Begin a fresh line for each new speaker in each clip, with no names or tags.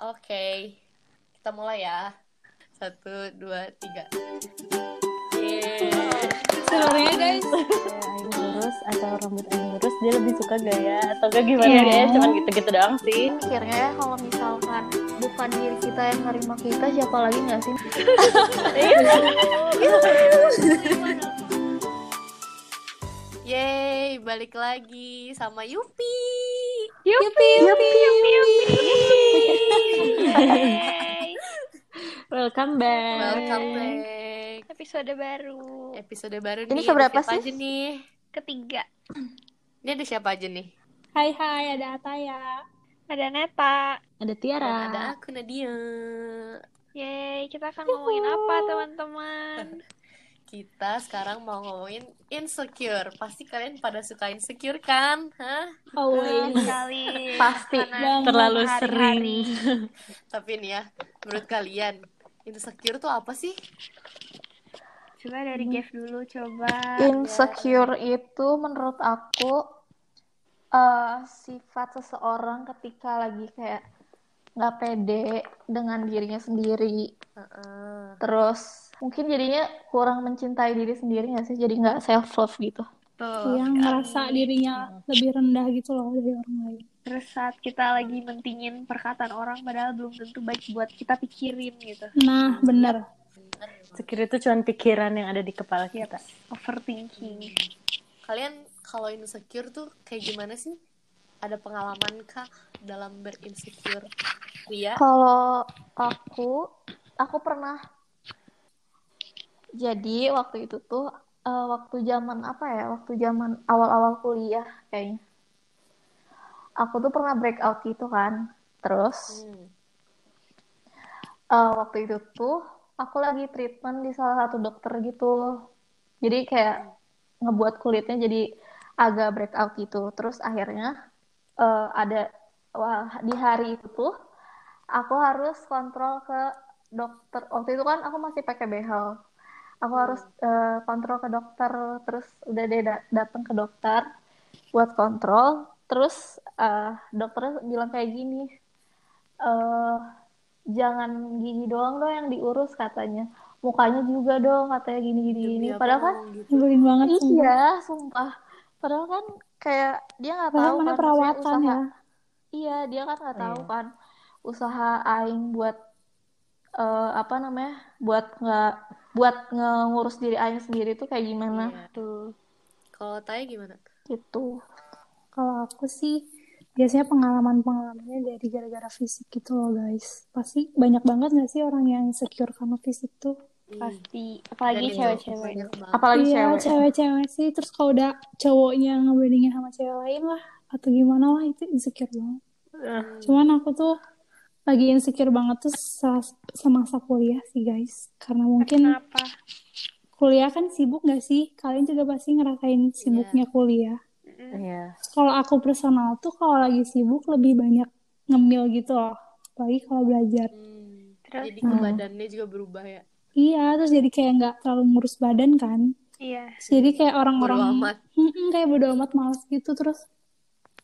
Oke, kita mulai ya. Satu, dua, tiga. Yeay.
Sebenarnya guys,
Aing lurus atau rambut Aing lurus dia lebih suka gaya atau gak gimana
Iya.
ya cuman gitu-gitu doang sih
mikirnya ya kalau misalkan bukan diri kita yang nerima kita siapa lagi nggak sih
Yeay, balik lagi sama Yupi.
yupi yupi yupi yupi.
Welcome back
Welcome back.
Episode baru
Episode baru
Ini
nih.
keberapa
ada siapa
sih?
aja nih?
ketiga.
Ini ada siapa aja nih?
Hai hai, ada Ataya. Ada Neta.
ada
Dan
Tiara
ada aku Nadia.
Yeay, kita akan ngomongin apa teman-teman?
Kita sekarang mau ngomongin insecure. Pasti kalian pada suka insecure kan? Hah?
Always.
Always.
sekali.
Pasti.
Karena
terlalu
hari-hari.
sering
Tapi nih ya, menurut kalian insecure tuh apa sih?
Coba dari Jeff dulu, coba.
insecure itu menurut aku eh, sifat seseorang ketika lagi kayak nggak pede dengan dirinya sendiri
Heeh.
terus mungkin jadinya kurang mencintai diri sendiri nggak sih jadi nggak self love gitu
Tuh,
yang
kan.
ngerasa dirinya lebih rendah gitu loh dari orang lain.
Terus saat kita lagi mentingin perkataan orang padahal belum tentu baik buat kita pikirin gitu.
Nah, bener.
Sekira itu cuma pikiran yang ada di kepala kita
Overthinking.
Kalian kalau insecure tuh kayak gimana sih? Ada pengalaman kah dalam berinsecure? Ria?
Kalau aku, aku pernah jadi waktu itu tuh eh, waktu zaman apa ya? Waktu zaman awal-awal kuliah kayaknya. Aku tuh pernah breakout gitu kan. Terus
Hmm.
eh, waktu itu tuh aku lagi treatment di salah satu dokter gitu. Jadi kayak ngebuat kulitnya jadi agak breakout gitu. Terus akhirnya eh, ada wah, di hari itu tuh aku harus kontrol ke dokter. Waktu itu kan aku masih pakai behel. Aku harus eh, kontrol ke dokter. Terus udah deh da- datang ke dokter buat kontrol. Terus eh, dokternya bilang kayak gini, eh jangan gigi doang dong yang diurus katanya. Mukanya juga dong katanya gini-gini
Demi
gini.
apa
Padahal kan
gitu?
Banget
iya, sumpah. Padahal kan kayak dia nggak tahu
mana
kan
perawatan
usaha.
ya.
Iya, dia kan nggak tahu
Iya.
kan usaha aing buat eh, apa namanya? Buat nggak buat ngurus diri aing sendiri tuh kayak gimana
Iya.
tuh
Kalau Taya gimana?
gitu.
Kalau aku sih biasanya pengalaman-pengalamannya dari gara-gara fisik gitu loh guys. Pasti banyak banget gak sih orang yang insecure karena fisik tuh?
Pasti. Apalagi cewek-cewek.
Apalagi
Iya,
cewek.
cewek-cewek sih. Terus kalau udah cowoknya ngebandingin sama cewek lain lah. Atau gimana lah, itu insecure banget. Cuman aku tuh lagi insecure banget tuh sa- semasa kuliah sih guys. Karena mungkin
Kenapa?
kuliah kan sibuk gak sih? Kalian juga pasti ngerasain sibuknya kuliah.
iya
Kalau aku personal tuh kalau lagi sibuk lebih banyak ngemil gitu loh. Apalagi kalau belajar.
Hmm.
Terus?
Jadi ke badannya juga berubah ya.
Iya, terus jadi kayak nggak terlalu ngurus badan kan.
Iya.
Terus jadi kayak
Bodo
orang-orang kayak bodo amat males gitu terus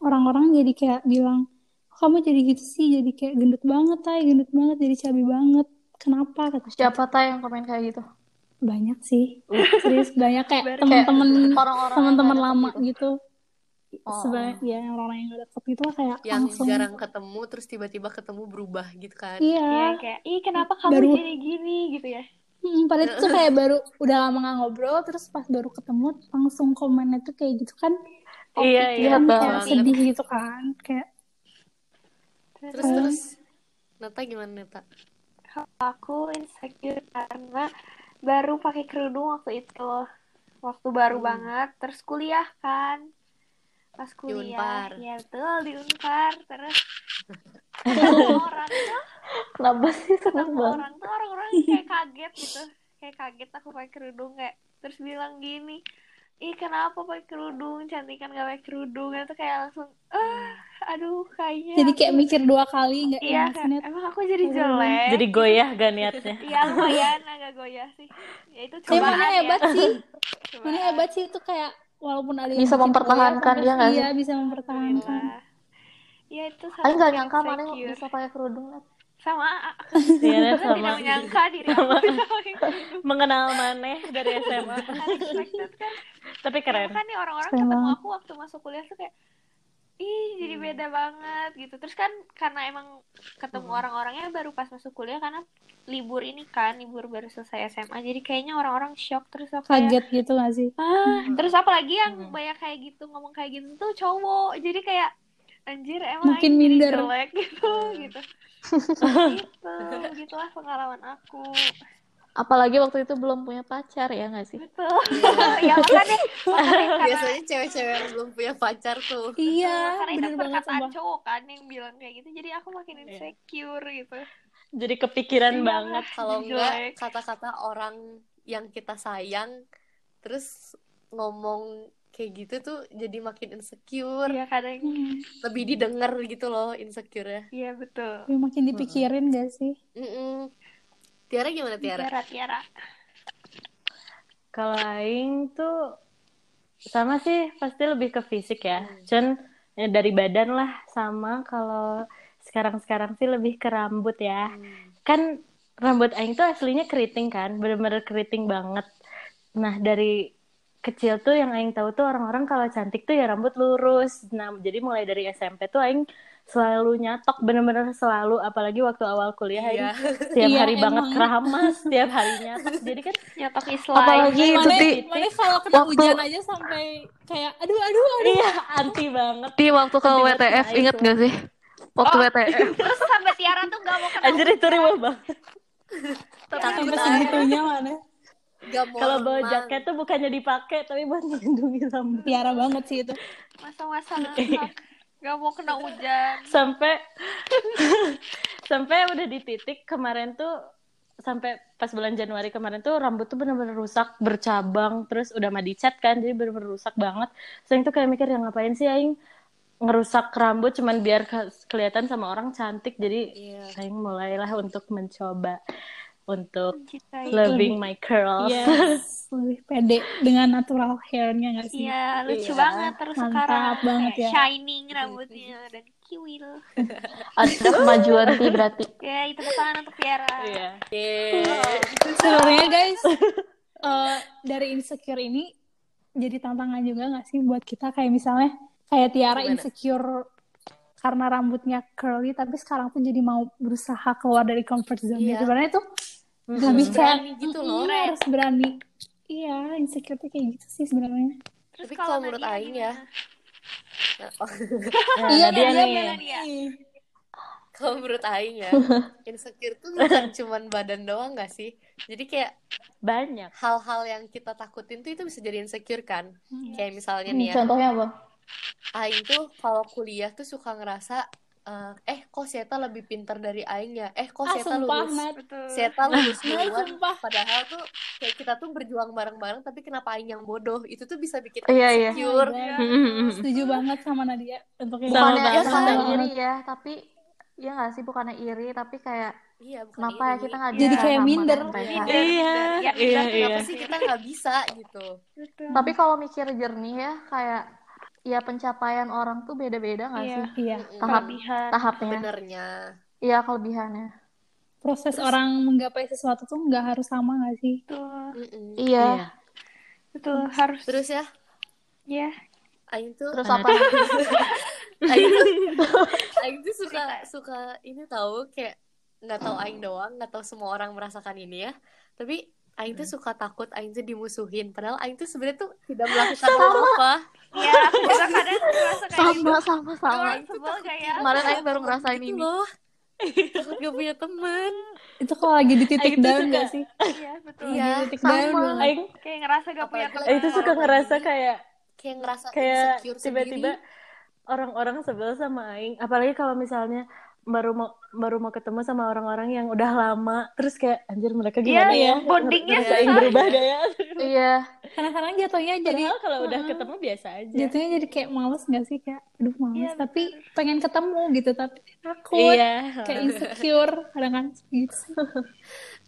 orang-orang jadi kayak bilang "Kok kamu jadi gitu sih jadi kayak gendut banget tay gendut banget jadi cabi banget. Kenapa? Kata
Siapa tahu yang komen kayak gitu?
banyak sih. Serius banyak kayak teman-teman teman-teman lama
deket
gitu.
Oh.
sebenarnya ya orang-orang yang gak deket gitu lah kayak
Yang
langsung
jarang ketemu terus tiba-tiba ketemu berubah gitu kan.
Iya,
iya
kayak, ih kenapa kamu
Baru-
jadi gini? gitu ya?
Mm, padahal itu tuh kayak baru udah lama gak ngobrol terus pas baru ketemu langsung komennya tuh kayak gitu kan.
Iya iya
kan kayak sedih gitu kan kayak
Terus terus Nata gimana Nata?
Aku insecure karena baru pakai kerudung waktu itu. Waktu baru
Hmm.
banget, terus kuliah kan. Pas kuliah,
Unpar.
ya betul di Unpar. Terus orang tuh,
Kenapa sih seneng banget?
orang tuh orang-orang kayak kaget gitu. Kayak kaget aku pakai kerudung kayak terus bilang gini, ih kenapa pakai kerudung, cantikan gak pakai kerudung itu kayak langsung, ah, aduh kayaknya.
jadi kayak
aku-
mikir dua kali nggak
Iya,
ya maksudnya
emang aku jadi jelek.
jadi goyah gak niatnya
Iya lumayan agak goyah sih. Ya itu cobaan
mana
ya.
hebat sih
Cobaan.
mana hebat sih itu kayak walaupun ada yang
Bisa mempertahankan dia nggak
iya bisa mempertahankan
Alhamdulillah. Ya itu
Aing nggak nyangka mana bisa pakai kerudung Nat.
Sama.
Tiara
aku tidak
sama
menyangka diri aku
mengenal maneh dari SMA
unexpected kan.
Tapi
Ya,
keren
kan nih orang-orang ketemu aku waktu masuk kuliah tuh kayak ih jadi beda banget gitu. Terus kan karena emang ketemu orang-orangnya baru pas masuk kuliah karena libur ini kan libur baru selesai SMA jadi kayaknya orang-orang shock terus aku kayak
Kaget gitu gak sih?
ah. Terus apalagi yang
Hmm.
banyak kayak gitu ngomong kayak gitu tuh cowok. Jadi kayak anjir emang jadi
minder.
jelek gitu gitu gitu gitulah pengalaman aku
Apalagi waktu itu belum punya pacar ya nggak sih?
betul ya makanya makanya karena
biasanya cewek-cewek yang belum punya pacar tuh
Iya,
karena itu
bener banget
perkataan cowok kan yang bilang kayak gitu jadi aku makin
Iya.
insecure gitu
jadi kepikiran
Iya.
banget
kalau enggak kata-kata orang yang kita sayang terus ngomong kayak gitu tuh jadi makin insecure
iya kadang
Hmm.
lebih didengar gitu loh insecure ya
iya betul
Tapi makin dipikirin gak sih?
Tiara gimana Tiara?
Tiara Tiara
Kalau Aing tuh sama sih pasti lebih ke fisik ya. Cuman ya dari badan lah sama kalau sekarang-sekarang sih lebih ke rambut ya. Kan rambut Aing tuh aslinya keriting kan, bener-bener keriting banget. Nah dari kecil tuh yang Aing tahu tuh orang-orang kalau cantik tuh ya rambut lurus. Nah jadi mulai dari SMP tuh Aing selalu nyatok bener-bener selalu apalagi waktu awal kuliah Aing
Iya.
tiap
Iya,
hari banget
emang.
keramas tiap hari nyatok jadi kan
nyatok Islam
Apalagi itu
Mana,
di
mana kalau kena
waktu-
hujan aja sampai kayak aduh aduh aduh.
Iya, anti banget.
di waktu ke WTF inget gak sih? Waktu
Oh.
WTF.
terus sampai Tiara tuh gak mau kena
Anjir itu riwah banget.
Aja.
segitunya mana?
Kalau bawa jaket tuh bukannya dipakai tapi buat melindungi rambut.
Tiara banget sih itu.
masa-masa ngakak gak mau kena hujan
Sampai sampai udah di titik kemarin tuh sampai pas bulan Januari kemarin tuh rambut tuh bener-bener rusak bercabang terus udah mah dicat kan jadi bener-bener rusak banget. Saya tuh kayak mikir yang ngapain sih aing ngerusak rambut cuman biar ke- kelihatan sama orang cantik jadi
Iya.
aing mulailah untuk mencoba untuk
mencintai
loving my curls.
Yes, lebih pede dengan natural hairnya gak sih?
iya lucu
Iya.
banget terus
Mantap
sekarang
banget ya.
shining rambutnya dan kiwil
Ada kemajuan sih berarti.
ya itu tangan untuk Tiara
Iya.
Yeay.
Sebenarnya guys, eh, dari insecure ini jadi tantangan juga gak sih buat kita kayak misalnya kayak Tiara
Gimana?
insecure karena rambutnya curly tapi sekarang pun jadi mau berusaha keluar dari comfort zone
Iya.
sebenarnya itu nggak bisa
Berani gitu loh.
Iya, harus berani iya insecure tuh kayak gitu sih sebenarnya
terus
Tapi kalau menurut Aing ya,
Nah,
iya
Nadia, nih.
Kalau menurut Aing ya, insecure tuh bukan cuman badan doang gak sih? Jadi kayak
Banyak.
hal-hal yang kita takutin tuh itu bisa jadi insecure kan? Kayak misalnya nih ya,
Contohnya apa?
Aing tuh kalau kuliah tuh suka ngerasa eh, eh kok Seta lebih pintar dari Aing ya? Eh kok
ah
Seta
sumpah
lulus Seta lulus duluan
sumpah
padahal tuh kayak kita tuh berjuang bareng-bareng tapi kenapa Aing yang bodoh? Itu tuh bisa bikin
Iya, iya.
insecure.
My God. setuju banget sama Nadia untuk yang
Bukannya, bukannya
Sama
iri ya, tapi ya nggak sih bukannya iri, tapi kayak
Iya, bukan
kenapa ya kita nggak
Jadi
bisa
kayak minder.
Iya.
Ya,
iya, iya.
Kenapa sih kita nggak bisa gitu?
betul
Tapi kalau mikir jernih ya, kayak ya pencapaian orang tuh beda-beda nggak
Iya.
sih
iya
tahap
kelebihan
tahapnya?
Benernya.
Iya kelebihannya.
proses orang menggapai sesuatu tuh nggak harus sama nggak sih
betul
Mm-mm.
Iya.
betul harus
Terus ya,
ya
Aing tuh
Terus apa?
Aing tuh Aing tuh suka suka ini tahu kayak nggak tahu Aing doang nggak tahu semua orang merasakan ini ya tapi Aing tuh suka takut Aing tuh dimusuhin. Padahal Aing tuh sebenarnya tuh tidak melakukan apa-apa.
Ya aku juga kadang merasa kayak gitu.
sama sama. Sama.
Sebel kayak
Kemarin Aing baru ngerasain
gitu
ini.
loh. Takut gak punya teman
itu kalau lagi di titik
Aing
down nggak sih?
Iya betul.
Iya
di titik down
sama.
banget.
Aing
kayak ngerasa gak punya teman
itu suka ngerasa kayak
kayak ngerasa
kayak
insecure
tiba-tiba
sendiri
orang-orang sebel sama aing. Apalagi kalau misalnya baru mau baru mau ketemu sama orang-orang yang udah lama. Terus kayak anjir mereka gimana
Iya,
ya?
bondingnya susah.
berubah gak ya
Iya.
kadang-kadang jatuhnya jadi
padahal kalau udah
Heeh.
ketemu biasa aja.
Jatuhnya jadi kayak males nggak sih kayak aduh males.
Iya,
tapi pengen ketemu gitu tapi takut.
Iya.
Kayak insecure kadang kan gitu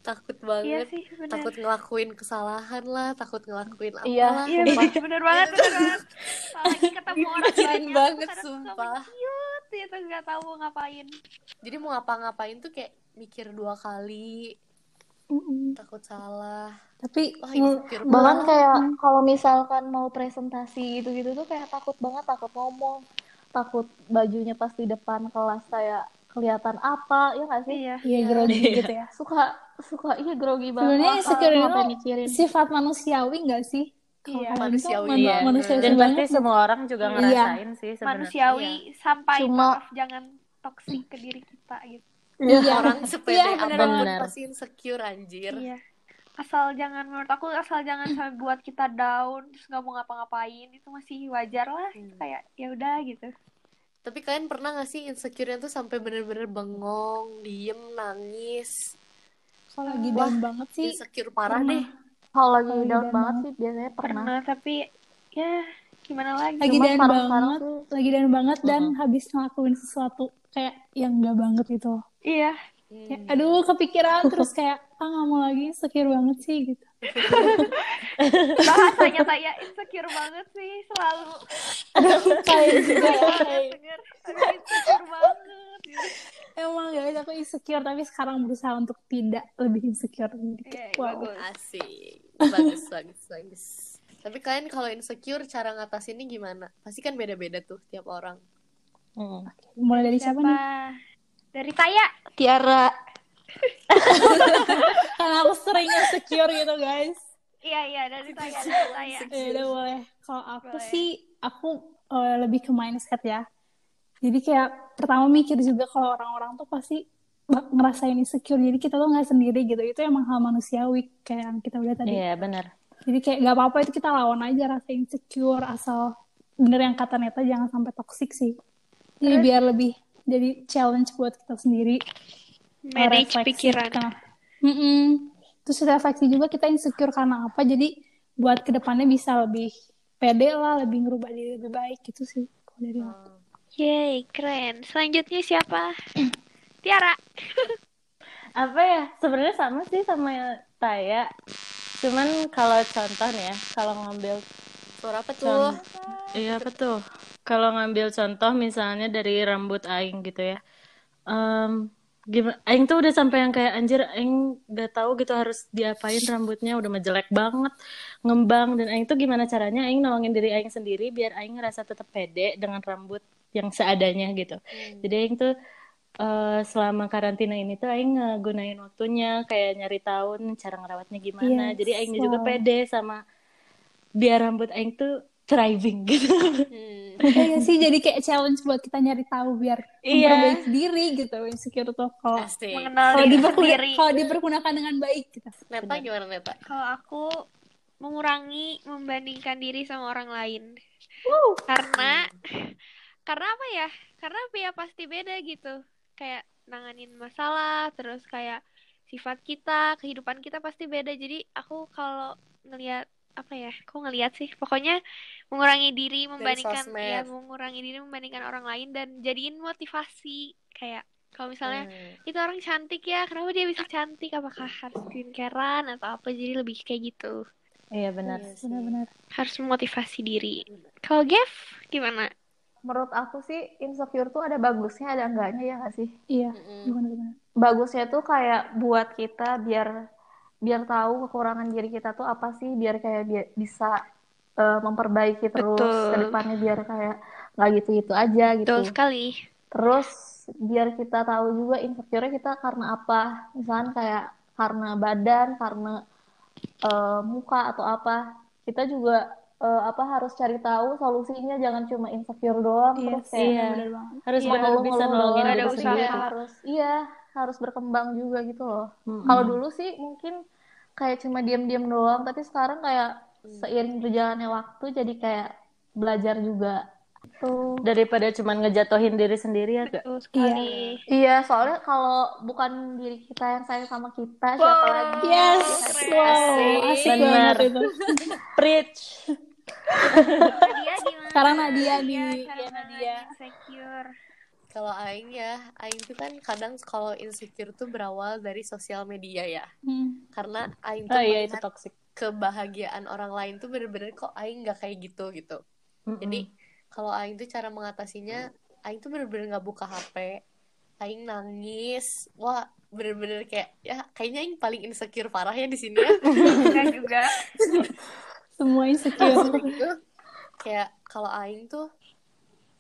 takut
iya
banget
sih bener.
Takut ngelakuin kesalahan lah takut ngelakuin apa
Iya.
iya bener, bener banget bener banget. Apalagi ketemu orang banyak
banget, sumpah.
Itu nggak tahu mau ngapain.
Jadi mau ngapa-ngapain tuh kayak mikir dua kali.
Mm-mm.
takut salah.
Tapi
wah
Hmm, bahkan
banget.
kayak kalau misalkan mau presentasi gitu-gitu tuh kayak takut banget takut ngomong. Takut bajunya pas di depan kelas kayak kelihatan apa ya nggak sih?
Iya.
Iya grogi gitu ya.
suka suka iya grogi banget.
Sebenarnya insecure itu
mikirin?
Sifat manusiawi nggak sih?
Iya.
Manusiawi,
manu-
iya.
manusiawi
Dan pasti semua orang juga
Iya.
ngerasain sih sebenarnya.
manusiawi sampai
Cuma-
maaf jangan toksik ke diri kita gitu
Iya.
orang sepede
Iya, bener
banget.
pasti insecure anjir
iya asal jangan menurut aku asal jangan sampai buat kita down terus nggak mau ngapa-ngapain itu masih wajar lah
Hmm.
kayak ya udah gitu
tapi kalian pernah gak sih insecure tuh sampai bener-bener bengong diem nangis
Kalau lagi down banget sih.
insecure parah
pernah.
deh
kalau lagi
Kalau
down
down
banget sih biasanya pernah
pernah tapi ya gimana lagi
Lagi down banget,
tuh
lagi down banget dan habis ngelakuin sesuatu kayak yang enggak banget gitu.
iya
Kayak,
Hmm.
aduh kepikiran terus kayak ah nggak mau lagi insecure banget sih gitu.
bahasanya saya insecure banget sih selalu
kayak juga ya, kayak-
denger aduh insecure banget gitu.
Emang guys aku insecure tapi sekarang berusaha untuk tidak lebih insecure.
Iya,
kayak,
iya,
wow.
bagus.
asik bagus bagus bagus tapi kalian kalau insecure cara ngatasinnya gimana pasti kan beda-beda tuh tiap orang
Hmm.
Mulai dari siapa, nih?
dari Taya
Tiara
Karena aku sering insecure gitu guys.
iya iya dari Taya dari Taya
Ya udah boleh. Kalau aku
Boleh.
sih aku eh, lebih ke mindset ya. Jadi kayak pertama mikir juga kalau orang-orang tuh pasti ngerasain insecure. Jadi kita tuh nggak sendiri gitu. Itu emang hal manusiawi kayak yang kita udah tadi.
Iya, benar.
Jadi kayak gak apa-apa itu kita lawan aja rasa insecure asal bener yang kata Neta jangan sampai toxic sih. Jadi biar lebih jadi challenge buat kita sendiri.
manage
refleksi
pikiran
ke- Mm-mm. Terus refleksi juga kita insecure karena apa. Jadi buat ke depannya bisa lebih pede lah, lebih ngerubah diri lebih baik gitu sih. Kalau dari aku.
Yeay, keren. Selanjutnya siapa? Tiara.
Apa ya? Sebenarnya sama sih sama Taya. Cuman kalau contoh nih ya, kalau ngambil
suara apa tuh
Iya apa tuh? Kalau ngambil contoh misalnya dari rambut Aing gitu ya. Em gimana? Aing tuh udah sampai yang kayak anjir Aing gak tahu gitu harus diapain rambutnya udah menjelek banget, ngembang dan Aing tuh gimana caranya Aing nolongin diri Aing sendiri biar Aing ngerasa tetap pede dengan rambut yang seadanya gitu. Jadi Aing tuh eh, selama karantina ini tuh Aing ngegunain waktunya kayak nyari tahu nih cara ngerawatnya gimana.
Yes,
Jadi Aing juga
wow.
pede sama biar rambut Aing tuh thriving gitu.
Hmm.
Iya sih, jadi kayak challenge buat kita nyari tahu biar
Iya.
memperbaiki diri gitu. Insecure tuh kalau.
Mengenal
kalau
diri
diperguna-
sendiri.
kalau dipergunakan dengan baik gitu.
Neta gimana Neta
Kalau aku mengurangi membandingkan diri sama orang lain. Karena karena apa ya? Karena ya pasti beda gitu. Kayak nanganin masalah, terus kayak sifat kita, kehidupan kita pasti beda. Jadi aku kalau ngelihat apa ya? Kok ngelihat sih? Pokoknya mengurangi diri membandingkan ya mengurangi diri membandingkan orang lain dan jadiin motivasi kayak kalau misalnya
Hmm.
itu orang cantik ya kenapa dia bisa cantik apakah harus skincarean atau apa jadi lebih kayak gitu
Iya benar.
Iya.
Benar-benar.
harus memotivasi diri kalau Gev gimana
menurut aku sih insecure tuh ada bagusnya ada enggaknya ya nggak sih?
Iya, benar-benar.
bagusnya tuh kayak buat kita biar biar tahu kekurangan diri kita tuh apa sih biar kayak bi- bisa eh, memperbaiki terus
Betul.
ke depannya biar kayak nggak gitu-gitu aja gitu.
Betul sekali.
Terus biar kita tahu juga insecure kita karena apa. Misalkan kayak karena badan karena eh, muka atau apa. Kita juga eh, apa harus cari tahu solusinya jangan cuma insecure doang
Iya,
terus kayak
Iya.
benar banget.
Harus
Iya.
benar bisa nolongin
ada
diri
usaha.
sendiri.
harus iya harus berkembang juga gitu loh
Mm-mm.
kalau dulu sih mungkin kayak cuma diam-diam doang tapi sekarang kayak seiring berjalannya waktu jadi kayak belajar juga tuh
Daripada cuman ngejatuhin diri sendiri ya gak?
betul sekali
Iya, soalnya kalau bukan diri kita yang sayang sama kita, siapa lagi?
Yes,
Iya,
wow, asik
Benar.
banget itu.
Preach.
Nadia gimana
Sekarang Nadia nih,
Iya,
ya
cara
Nadia.
menangani insecure
Kalau Aing ya, Aing tuh kan kadang kalau insecure tuh berawal dari sosial media ya.
Hmm.
Karena Aing tuh
Oh iya itu toxic.
kebahagiaan orang lain tuh bener-bener kok Aing nggak kayak gitu gitu.
Mm-mm.
Jadi kalau Aing tuh cara mengatasinya, Aing tuh bener-bener nggak buka HP Aing nangis wah bener-bener kayak ya kayaknya Aing paling insecure parah ya di sini ya
juga.
Semua insecure.
Gitu, kayak kalau Aing tuh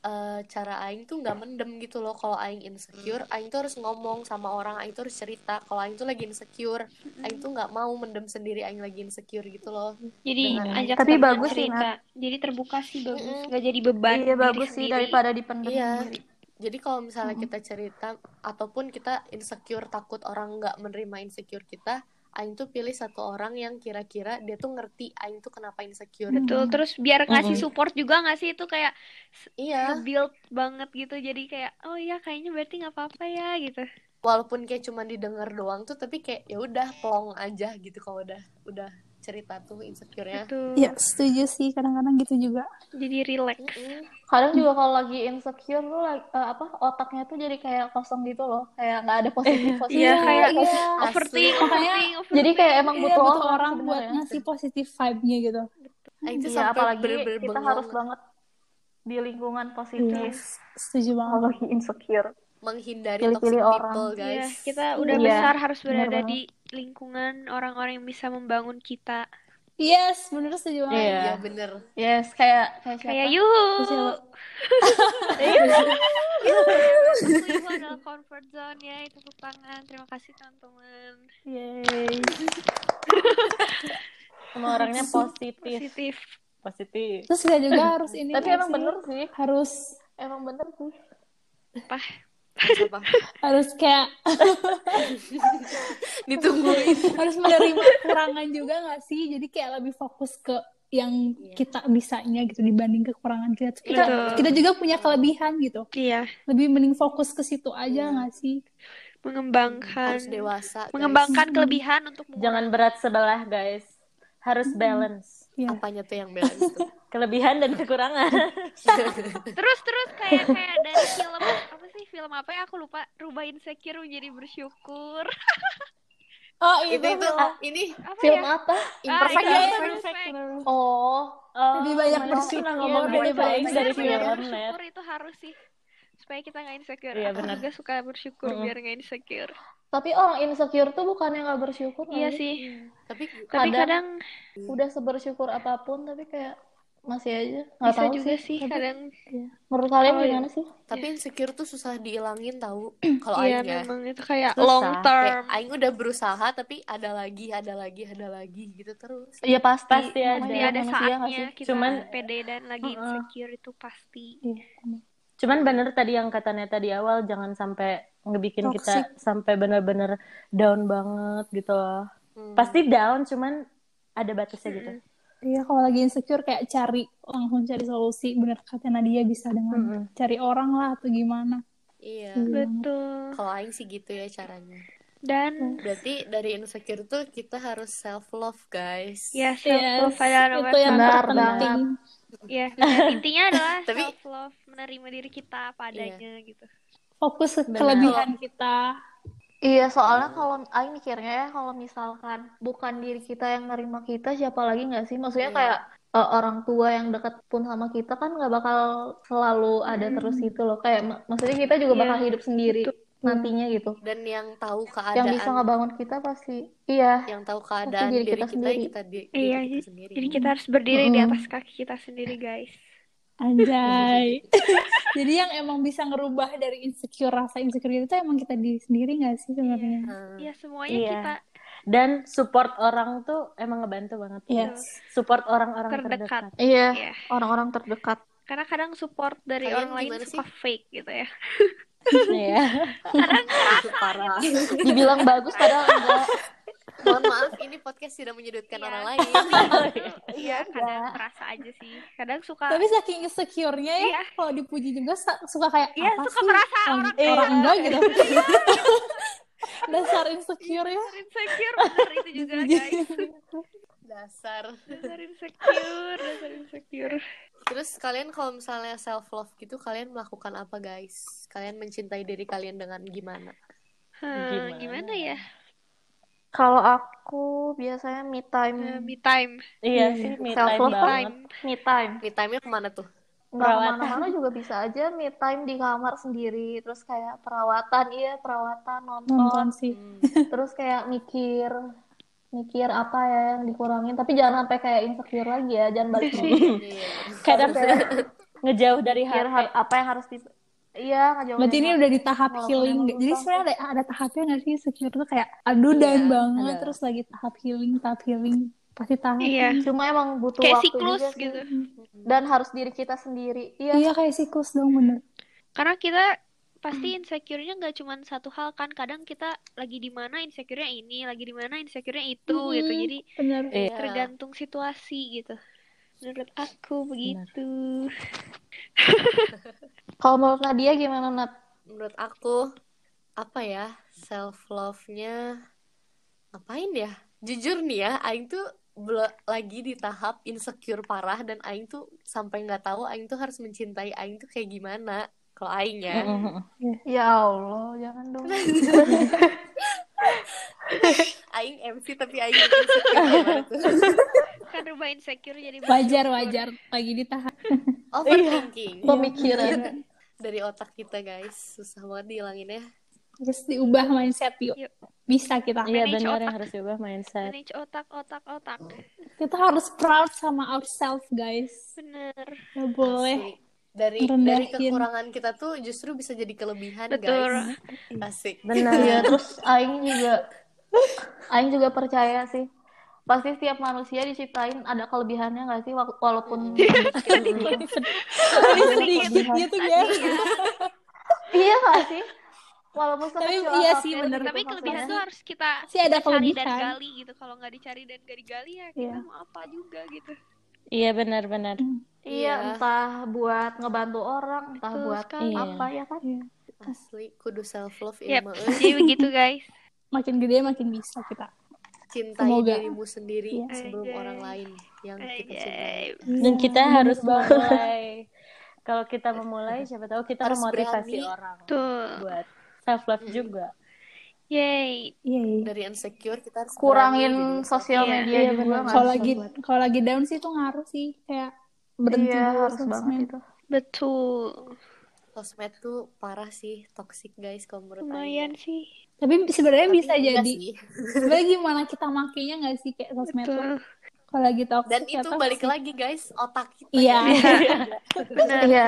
eh, cara Aing tuh nggak mendem gitu loh kalau Aing insecure Aing tuh harus ngomong sama orang Aing tuh harus cerita kalau Aing tuh lagi insecure Aing tuh nggak mau mendem sendiri Aing lagi insecure gitu loh
Jadi
Dengan-
ajak
Tapi bagus sih.
Jadi terbuka sih bagus.
Mm-mm.
Gak jadi beban.
Iya bagus sih daripada dipendam
Iya.
sendiri.
Jadi kalau misalnya kita cerita ataupun kita insecure takut orang nggak menerima insecure kita, Aing tuh pilih satu orang yang kira-kira dia tuh ngerti Aing tuh kenapa insecure.
Betul. Terus biar ngasih
Mm-mm.
support juga nggak sih itu kayak
Iya,
build banget gitu. Jadi kayak oh iya kayaknya berarti nggak apa-apa ya gitu.
walaupun kayak cuma didengar doang tuh, tapi kayak ya udah plong aja gitu kalau udah udah cerita tuh insecure-nya.
Betul.
Ya, setuju sih. Kadang-kadang gitu juga.
Jadi relax.
Kadang juga kalau lagi insecure tuh like, eh, apa otaknya tuh jadi kayak kosong gitu loh, kayak nggak ada positif positif.
Iya kayak
iya.
overthink, overthink.
Jadi kayak emang
Iya,
butuh,
butuh orang buat ngasih positif vibe-nya gitu.
Aing tuh
Iya, apalagi
bener-bener
kita
bengong
harus banget di lingkungan
Iya,
positif.
setuju banget.
Kalau lagi insecure.
menghindari
Pilih-pilih
toxic
orang.
people,
Iya,
guys.
kita udah
Iya,
besar harus
bener
berada di lingkungan orang-orang yang bisa membangun kita.
Yes, bener setuju banget.
Iya.
Iya, bener.
Yes, kayak kayak siapa?
Kayak yuhu.
Siapa?
Itu adalah comfort zone ya, itu tepuk tangan. Terima kasih teman-teman.
Yeay. Semua orangnya positif.
Positif.
Positif.
Terus kita juga harus ini
Tapi emang
sih?
bener sih,
harus
emang bener sih.
Apa?
Apa?
harus kayak
Ditungguin.
harus menerima kekurangan juga nggak sih? Jadi kayak lebih fokus ke yang
Iya.
kita bisanya gitu dibanding kekurangan kita. Kita,
Betul.
kita juga punya kelebihan gitu.
Iya,
Lebih mending fokus ke situ aja
Iya.
nggak sih?
mengembangkan
Harus dewasa, guys.
mengembangkan kelebihan untuk
Jangan berat sebelah, guys. Harus balance.
Iya.
Apanya tuh yang balance tuh?
Kelebihan dan kekurangan.
terus terus kayak kayak dari sih film apa ya? Aku lupa. Rubah insecure menjadi bersyukur.
Oh
itu
itu,
itu ini.
Apa
Film
ya?
apa?
imperfect
iya,
ya?
imperfect.
Oh,
Oh,
Lebih banyak bersyukur.
ngomong dari baik dari film
bersyukur
net.
itu harus sih supaya kita nggak insecure.
Iya,
aku
benar.
juga suka bersyukur
Mm-mm.
biar nggak insecure.
Tapi orang insecure tuh bukannya nggak bersyukur
iya sih.
Tapi
tapi
Kadang-
kadang
Udah sebersyukur apa pun tapi kayak masih aja nggak
bisa
tahu
juga
sih.
sih
Tapi
kadang
menurut kalian
Oh, iya.
gimana sih?
tapi insecure tuh susah dihilangin tahu. Kalau
iya
Aing ya.
memang itu kayak
Susah.
long
Kayak
term
Aing udah berusaha tapi ada lagi, ada lagi, ada lagi gitu terus.
Iya pasti.
Pasti ada.
pasti ada saatnya
sih?
kita
Cuman-
pede dan lagi insecure itu pasti
Cuman bener tadi yang kata Neta di awal jangan sampai ngebikin kita
Toxic.
sampai bener-bener down banget gitu loh.
Hmm.
Pasti down, cuman ada batasnya gitu.
Iya kalau lagi insecure kayak cari langsung cari solusi. Bener kata Nadia bisa dengan
Mm-mm.
cari orang lah atau gimana.
Iya.
betul
Kalau Aing sih gitu ya caranya.
dan
Berarti dari insecure tuh kita harus self love, guys.
ya self love
Yes,
adalah nomor
itu yang
satu.
Benar
terpenting.
Ya, dan intinya adalah
Tapi-
self love, menerima diri kita apa adanya gitu.
Fokus ke kelebihan kita.
Iya, soalnya kalau Aing mikirnya ya kalau misalkan bukan diri kita yang nerima kita, siapa lagi nggak sih? Maksudnya
Iya.
kayak eh, orang tua yang dekat pun sama kita kan nggak bakal selalu ada terus gitu loh. Kayak mak- maksudnya kita juga
Iya,
bakal hidup sendiri nantinya gitu.
Dan yang tahu
Yang
keadaan,
bisa ngebangun kita pasti, iya.
yang tahu keadaan
diri
diri,
kita
kita,
sendiri.
kita di, diri
Iya,
kita
jadi-
sendiri.
Jadi kita harus berdiri di
Mm-mm.
atas kaki kita sendiri, guys.
Anjay. Jadi yang emang bisa ngerubah dari insecure rasa insecure itu emang kita diri sendiri gak sih sebenarnya?
Hmm.
Ya semuanya
Iya.
kita
Dan support orang tuh emang ngebantu banget.
Yes.
Support orang-orang
terdekat.
terdekat.
Iya,
Iya.
orang-orang terdekat.
Karena kadang support dari
Kalian
orang lain suka fake gitu ya.
Iya.
Itu parah.
Dibilang bagus padahal enggak.
Mohon maaf, ini podcast tidak menyudutkan
Iya.
orang lain.
Iya, kadang terasa aja sih. Kadang suka
Tapi saking insecure-nya ya,
Iya.
kalau dipuji juga suka kayak
Iya,
apa
suka
sih?
merasa
orang,
orang-
orang
Iya.
enggak gitu. Dasar insecure ya.
insecure bener itu juga, guys.
Dasar.
Dasar insecure, dasar insecure.
Terus kalian kalau misalnya self love gitu, kalian melakukan apa, guys? Kalian mencintai diri kalian dengan gimana?
Hmm,
Gimana?
gimana ya?
Kalau aku biasanya me time,
me time.
Iya sih, me
Self
time
love
banget.
Time.
me time.
Me time-nya ke mana tuh?
nggak
Perawatan.
ke mana-mana juga bisa aja me time di kamar sendiri terus kayak perawatan iya perawatan nonton,
nonton sih
terus kayak mikir mikir apa ya yang dikurangin tapi jangan sampai kayak insecure lagi ya jangan balik lagi.
Kadang ngejauh dari HP.
har- apa yang harus di iya ngejauhin
berarti ini udah di tahap
Walaupun
healing jadi sebenarnya ada, ada tahapnya nggak sih secure tuh kayak aduh down
Iya,
banget
ada.
terus lagi tahap healing tahap healing pasti tahap
Iya.
cuma emang butuh
Kayak
waktu
siklus
juga sih.
gitu.
dan harus diri kita sendiri iya
iya kayak siklus dong bener
Karena kita pasti insecure-nya nggak cuma satu hal kan. Kadang kita lagi di mana insecure-nya ini, lagi di mana insecure-nya itu gitu.
Mm-mm.
Jadi
bener
Iya.
tergantung situasi gitu. Menurut aku begitu.
kalau menurut Nadia gimana Nat?
Menurut aku apa ya self love-nya ngapain ya? Jujur nih ya Aing tuh lagi di tahap insecure parah dan Aing tuh sampai nggak tahu Aing tuh harus mencintai Aing tuh kayak gimana kalau Aing ya.
Ya Allah jangan dong.
Aing MC tapi Aing insecure tuh?
Kan rubah insecure jadi
wajar wajar. Lagi di tahap.
Overthinking.
Pemikiran
dari otak kita guys susah banget dihilanginnya
terus diubah mindset yuk
Yuk.
bisa kita
Iya benar
otak.
yang harus diubah mindset.
Manage otak, otak, otak.
kita harus proud sama ourselves guys
Bener.
Gak boleh
Asli. dari dari kekurangan kita tuh justru bisa jadi kelebihan
Betul.
guys asik
Benar.
Iya, terus Aing juga Aing juga percaya sih. Pasti setiap manusia diciptain ada kelebihannya nggak sih walaupun
sedikit gitu ya
iya nggak sih? Walaupun
Tapi iya sih, bener.
Tapi kelebihan tuh harus kita
Pasti ada
cari dan gali gitu. Kalau nggak dicari dan nggak digali ya kita
Iya.
mau apa juga gitu.
Iya benar-benar.
Iya,
Iya.
entah buat ngebantu orang, entah
Betul
buat
sekali.
apa ya kan?
asli kudu self love ini mah
Jadi begitu guys.
makin gede makin bisa kita
cintai
Semoga.
dirimu sendiri
Iya.
sebelum
Anjay.
orang lain yang kita cintai.
Dan kita
Bener
harus memulai. Kalau kita memulai, siapa tahu kita
Harus
memotivasi
berani.
orang
Tuh.
buat self love juga.
Yay.
iya.
dari insecure kita harus
Kurangin
berani
sosial
Iya.
media
Iya,
juga
kalau lagi kalau lagi down sih itu ngaruh sih kayak berhenti
Iya,
dulu
harus
sosmed.
banget itu.
Betul.
sosmed tuh parah sih toxic guys kalau menurut
Lumayan sih.
Tapi sebenarnya
Tapi
bisa jadi
sih.
sebenarnya gimana kita makainya nggak sih kayak sosmed tuh kalau lagi toxic
dan itu
toxic.
balik lagi guys otak kita
Iya.
ya.
Benar.
Iya.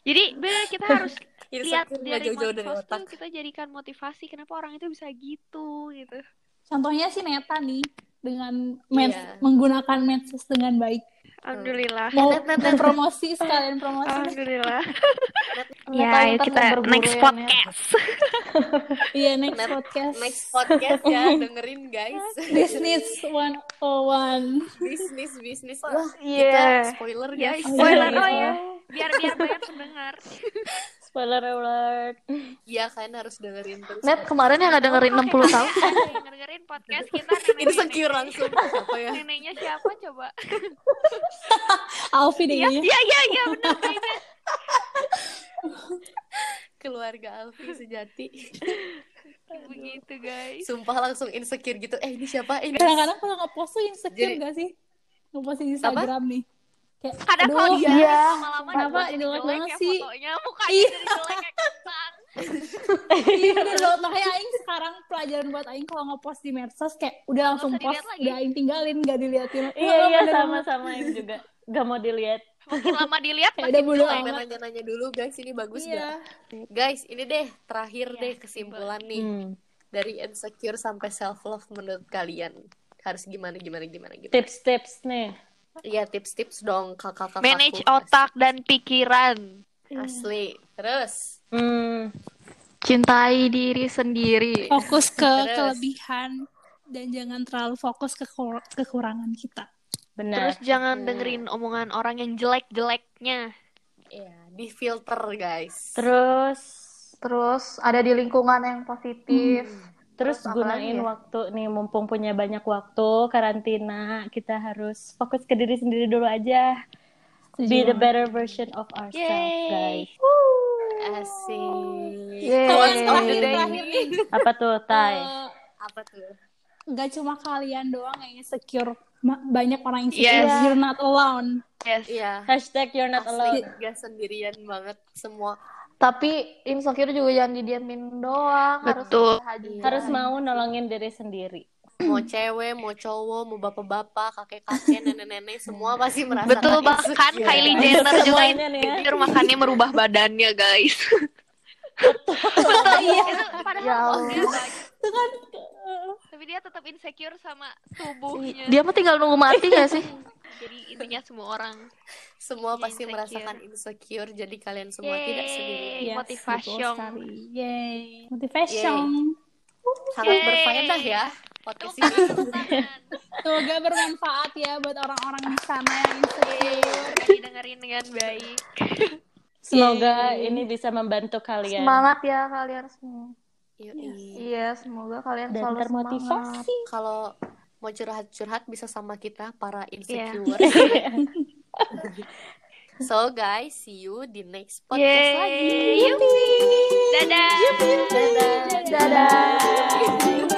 Jadi benar kita harus lihat
insecure nggak
dari
jauh-jauh dari
medsos
otak
tuh kita jadikan motivasi kenapa orang itu bisa gitu gitu.
contohnya si Neta nih dengan
Iya.
menggunakan medsos dengan baik
Alhamdulillah.
mau
Net, net,
dan promosi sekalian promosi
Alhamdulillah. Ya, ayo kita next
ya,
podcast.
iya next
Net-
podcast
next podcast ya dengerin guys
business one oh one
bisnis bisnis wah
Iya.
kita spoiler
Ya,
guys
spoiler
iya.
oh ya. Biar biar banyak pendengar.
Spoiler alert.
Iya kan harus dengerin terus.
Net kemarin yang nggak dengerin 60 tahun.
Dengerin podcast kita?
Insecure langsung. Apa ya?
Neneknya siapa coba?
Alfi deh
Iya, iya, iya, benar
keluarga Alfi sejati.
Begitu, guys.
sumpah langsung insecure gitu. Eh ini siapa? Ini
kadang-kadang kalau ngepost tuh insecure
Jadi-
gak sih? Ngepost di Instagram nih kayak
Kadang
aduh
kalau dia
iya.
lama-lama
Kenapa
jadi
jelek banget
ya
sih?
fotonya, mukanya
Iya.
jadi jelek kayak kentang.
iya udah makanya Aing sekarang pelajaran buat Aing kalau ngepost di medsos kayak udah langsung post udah Aing tinggalin gak diliatin
Iya
Oh,
iya
bener
sama
banget.
sama yang juga. Gak mau dilihat.
Makin lama dilihat
Kayak
makin
udah amat.
nanya-nanya dulu guys ini bagus
iya
gak guys ini deh terakhir
Iya,
deh kesimpulan nih
Hmm.
dari insecure sampai self love menurut kalian harus gimana gimana gimana gimana
Tips-tips nih.
Iya tips-tips dong kakak-kakak
Manage otak dan pikiran.
asli terus
Hmm.
Cintai diri sendiri.
fokus ke
Terus.
kelebihan dan jangan terlalu fokus ke kur- kekurangan kita
Benar.
Terus jangan dengerin omongan orang yang jelek-jeleknya.
ya di filter guys
Terus
Terus ada di lingkungan yang positif.
Terus
Terus
gunain
ya?
waktu nih mumpung punya banyak waktu karantina kita harus fokus ke diri sendiri dulu aja. Be the better version of ourselves,
Yay.
guys.
asik of the
terakhir nih
Apa tuh, Tai?
eh,
apa tuh
nggak cuma kalian doang yang insecure ma- banyak orang insecure.
Yes.
You're not alone.
Yes.
Iya.
Hashtag you're not
Asli
alone.
gak sendirian banget semua.
Tapi insecure juga jangan didiamin doang,
Betul.
harus.
Harus mau nolongin diri sendiri.
Mau cewek, mau cowok, mau bapak-bapak, kakek-kakek, nenek-nenek, semua pasti merasakan
Betul bahkan
insecure.
Kylie Jenner juga
ya.
insecure makannya merubah badannya guys. Betul.
Iya.
Itu padahal
Ya.
Itu kan
tapi dia tetap insecure sama tubuhnya.
Dia mah tinggal nunggu mati gak sih?
Jadi intinya semua orang
Semua
Jadi
pasti
insecure.
merasakan insecure, jadi kalian semua tidak sendirian.
Yeay, motivation.
Yay. Motivation.
Sangat
Yeay.
berfaedah ya podcast ini.
Semoga bermanfaat ya buat orang-orang di sana yang insecure.
Semoga didengerin dengan baik.
semoga ini bisa membantu kalian
Semangat ya kalian semua. Iya, semoga kalian
dan
selalu semangat.
termotivasi.
Kalau mau curhat-curhat bisa sama kita para
Iya.
insecure. so guys, see you di next podcast lagi.
Yeay, yupi. Dadah.
Dadah.
Dadah.